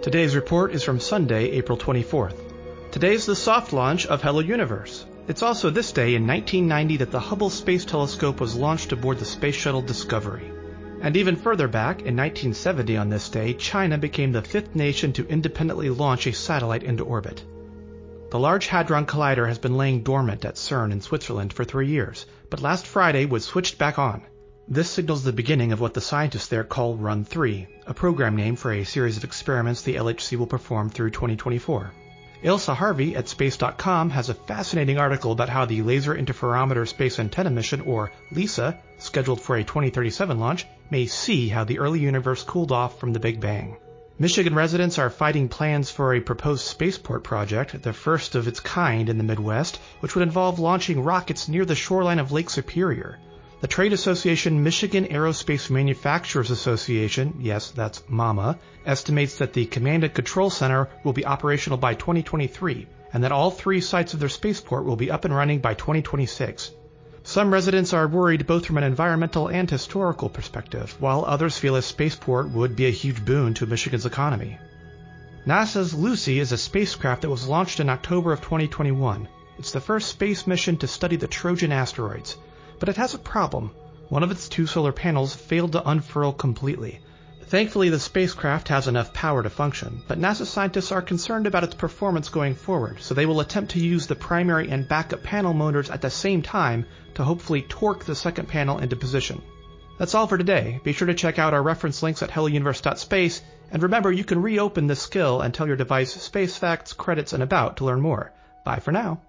Today's report is from Sunday, April 24th. Today's the soft launch of Hello Universe. It's also this day in 1990 that the Hubble Space Telescope was launched aboard the Space Shuttle Discovery. And even further back, in 1970 on this day, China became the fifth nation to independently launch a satellite into orbit. The Large Hadron Collider has been laying dormant at CERN in Switzerland for three years, but last Friday was switched back on. This signals the beginning of what the scientists there call Run 3, a program name for a series of experiments the LHC will perform through 2024. Ailsa Harvey at Space.com has a fascinating article about how the Laser Interferometer Space Antenna mission, or LISA, scheduled for a 2037 launch, may see how the early universe cooled off from the Big Bang. Michigan residents are fighting plans for a proposed spaceport project, the first of its kind in the Midwest, which would involve launching rockets near the shoreline of Lake Superior. The trade association Michigan Aerospace Manufacturers Association, yes, that's MAMA, estimates that the Command and Control Center will be operational by 2023 and that all three sites of their spaceport will be up and running by 2026. Some residents are worried both from an environmental and historical perspective, while others feel a spaceport would be a huge boon to Michigan's economy. NASA's Lucy is a spacecraft that was launched in October of 2021. It's the first space mission to study the Trojan asteroids. But it has a problem. One of its two solar panels failed to unfurl completely. Thankfully, the spacecraft has enough power to function, but NASA scientists are concerned about its performance going forward, so they will attempt to use the primary and backup panel motors at the same time to hopefully torque the second panel into position. That's all for today. Be sure to check out our reference links at hellouniverse.space, and remember you can reopen this skill and tell your device space facts, credits, and about to learn more. Bye for now.